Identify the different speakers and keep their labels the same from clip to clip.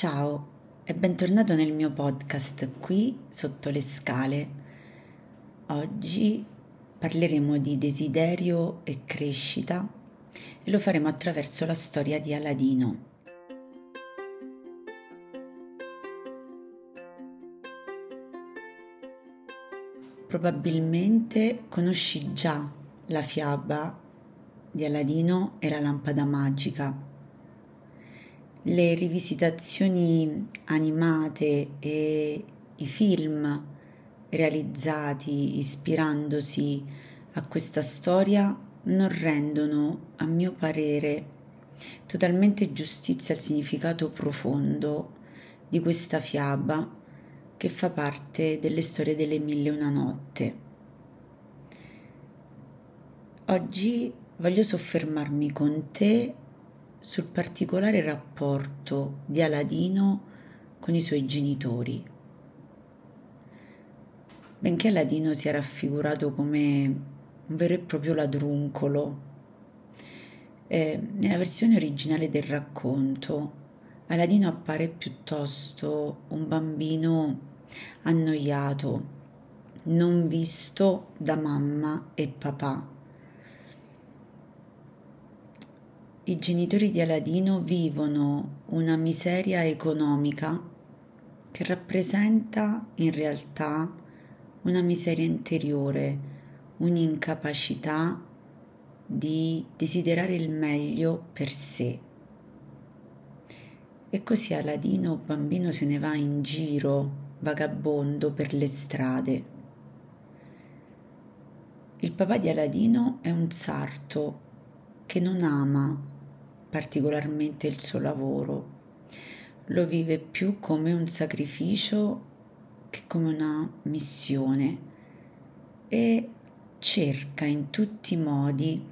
Speaker 1: Ciao e bentornato nel mio podcast qui sotto le scale. Oggi parleremo di desiderio e crescita e lo faremo attraverso la storia di Aladino. Probabilmente conosci già la fiaba di Aladino e la lampada magica. Le rivisitazioni animate e i film realizzati ispirandosi a questa storia non rendono, a mio parere, totalmente giustizia al significato profondo di questa fiaba che fa parte delle storie delle mille e una notte. Oggi voglio soffermarmi con te sul particolare rapporto di Aladino con i suoi genitori. Benché Aladino sia raffigurato come un vero e proprio ladruncolo, eh, nella versione originale del racconto Aladino appare piuttosto un bambino annoiato, non visto da mamma e papà i genitori di Aladino vivono una miseria economica che rappresenta in realtà una miseria interiore, un'incapacità di desiderare il meglio per sé. E così Aladino, bambino, se ne va in giro, vagabondo per le strade. Il papà di Aladino è un sarto che non ama particolarmente il suo lavoro, lo vive più come un sacrificio che come una missione e cerca in tutti i modi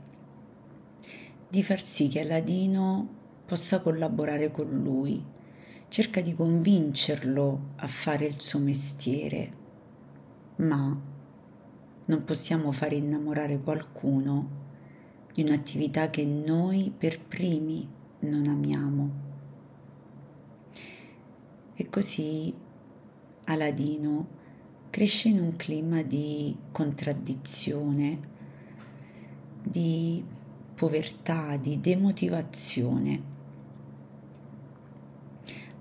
Speaker 1: di far sì che Aladino possa collaborare con lui, cerca di convincerlo a fare il suo mestiere, ma non possiamo fare innamorare qualcuno di un'attività che noi per primi non amiamo. E così Aladino cresce in un clima di contraddizione, di povertà, di demotivazione.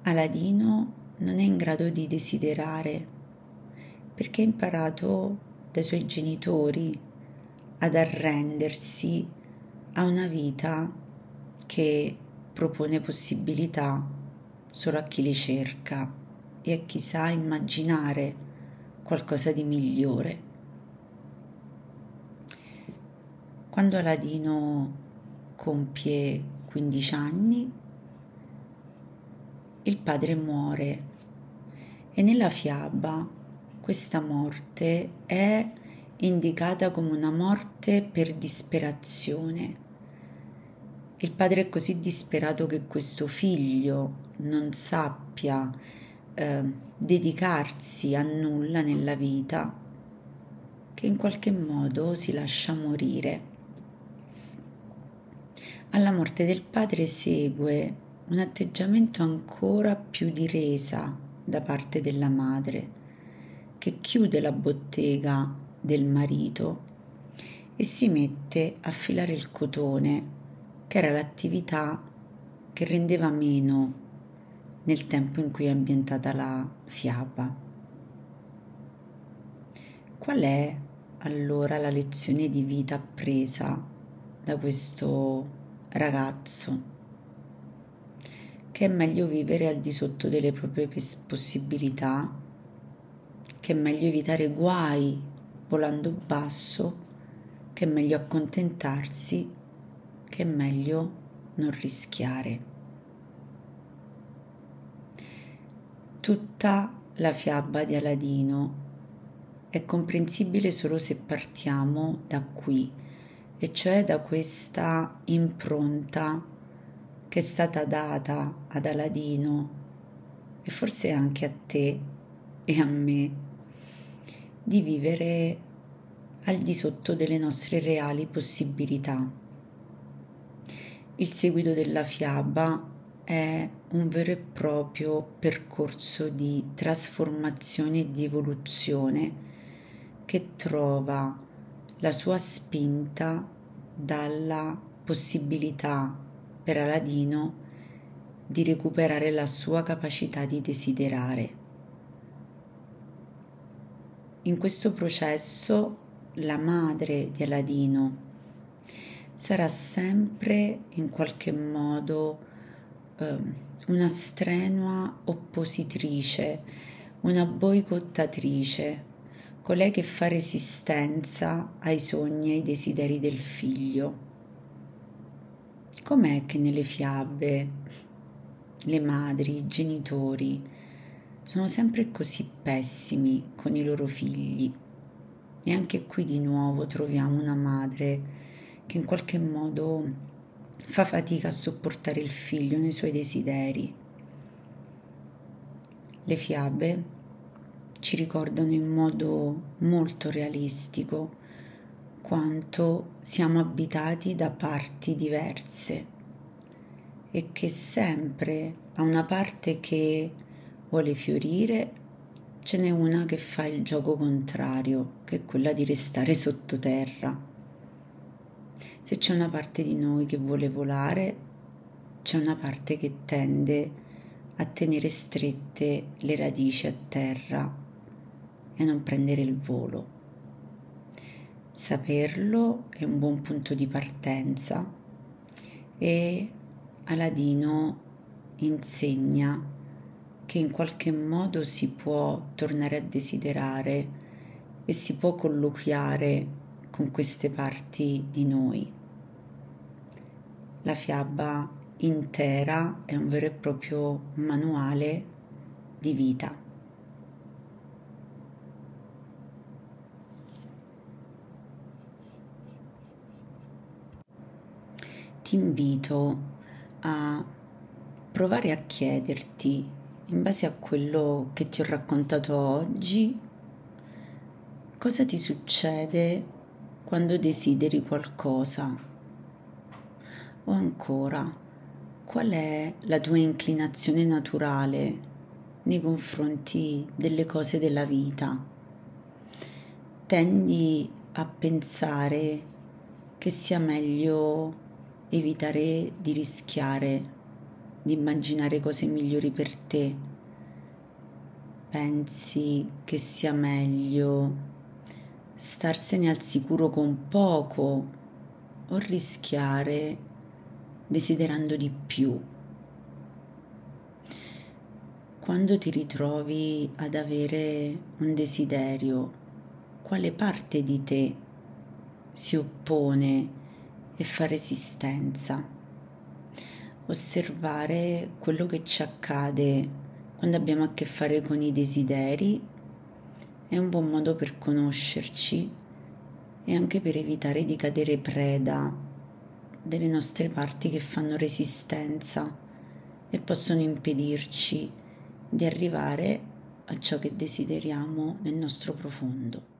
Speaker 1: Aladino non è in grado di desiderare perché ha imparato dai suoi genitori ad arrendersi a una vita che propone possibilità solo a chi le cerca e a chi sa immaginare qualcosa di migliore. Quando Aladino compie 15 anni, il padre muore e nella fiaba questa morte è indicata come una morte per disperazione il padre è così disperato che questo figlio non sappia eh, dedicarsi a nulla nella vita, che in qualche modo si lascia morire. Alla morte del padre segue un atteggiamento ancora più di resa da parte della madre, che chiude la bottega del marito e si mette a filare il cotone che era l'attività che rendeva meno nel tempo in cui è ambientata la fiaba. Qual è allora la lezione di vita appresa da questo ragazzo? Che è meglio vivere al di sotto delle proprie possibilità, che è meglio evitare guai volando basso, che è meglio accontentarsi che è meglio non rischiare. Tutta la fiaba di Aladino è comprensibile solo se partiamo da qui, e cioè da questa impronta che è stata data ad Aladino e forse anche a te e a me di vivere al di sotto delle nostre reali possibilità. Il seguito della fiaba è un vero e proprio percorso di trasformazione e di evoluzione che trova la sua spinta dalla possibilità per Aladino di recuperare la sua capacità di desiderare. In questo processo la madre di Aladino sarà sempre in qualche modo eh, una strenua oppositrice, una boicottatrice, colei che fa resistenza ai sogni e ai desideri del figlio. Com'è che nelle fiabe le madri, i genitori sono sempre così pessimi con i loro figli? E anche qui di nuovo troviamo una madre che in qualche modo fa fatica a sopportare il figlio nei suoi desideri. Le fiabe ci ricordano in modo molto realistico quanto siamo abitati da parti diverse e che sempre a una parte che vuole fiorire ce n'è una che fa il gioco contrario, che è quella di restare sottoterra. Se c'è una parte di noi che vuole volare, c'è una parte che tende a tenere strette le radici a terra e non prendere il volo. Saperlo è un buon punto di partenza e Aladino insegna che in qualche modo si può tornare a desiderare e si può colloquiare con queste parti di noi. La fiaba intera è un vero e proprio manuale di vita. ti invito a provare a chiederti, in base a quello che ti ho raccontato oggi, cosa ti succede quando desideri qualcosa? O ancora, qual è la tua inclinazione naturale nei confronti delle cose della vita? Tendi a pensare che sia meglio evitare di rischiare, di immaginare cose migliori per te. Pensi che sia meglio starsene al sicuro con poco o rischiare desiderando di più. Quando ti ritrovi ad avere un desiderio, quale parte di te si oppone e fa resistenza. Osservare quello che ci accade quando abbiamo a che fare con i desideri è un buon modo per conoscerci e anche per evitare di cadere preda delle nostre parti che fanno resistenza e possono impedirci di arrivare a ciò che desideriamo nel nostro profondo.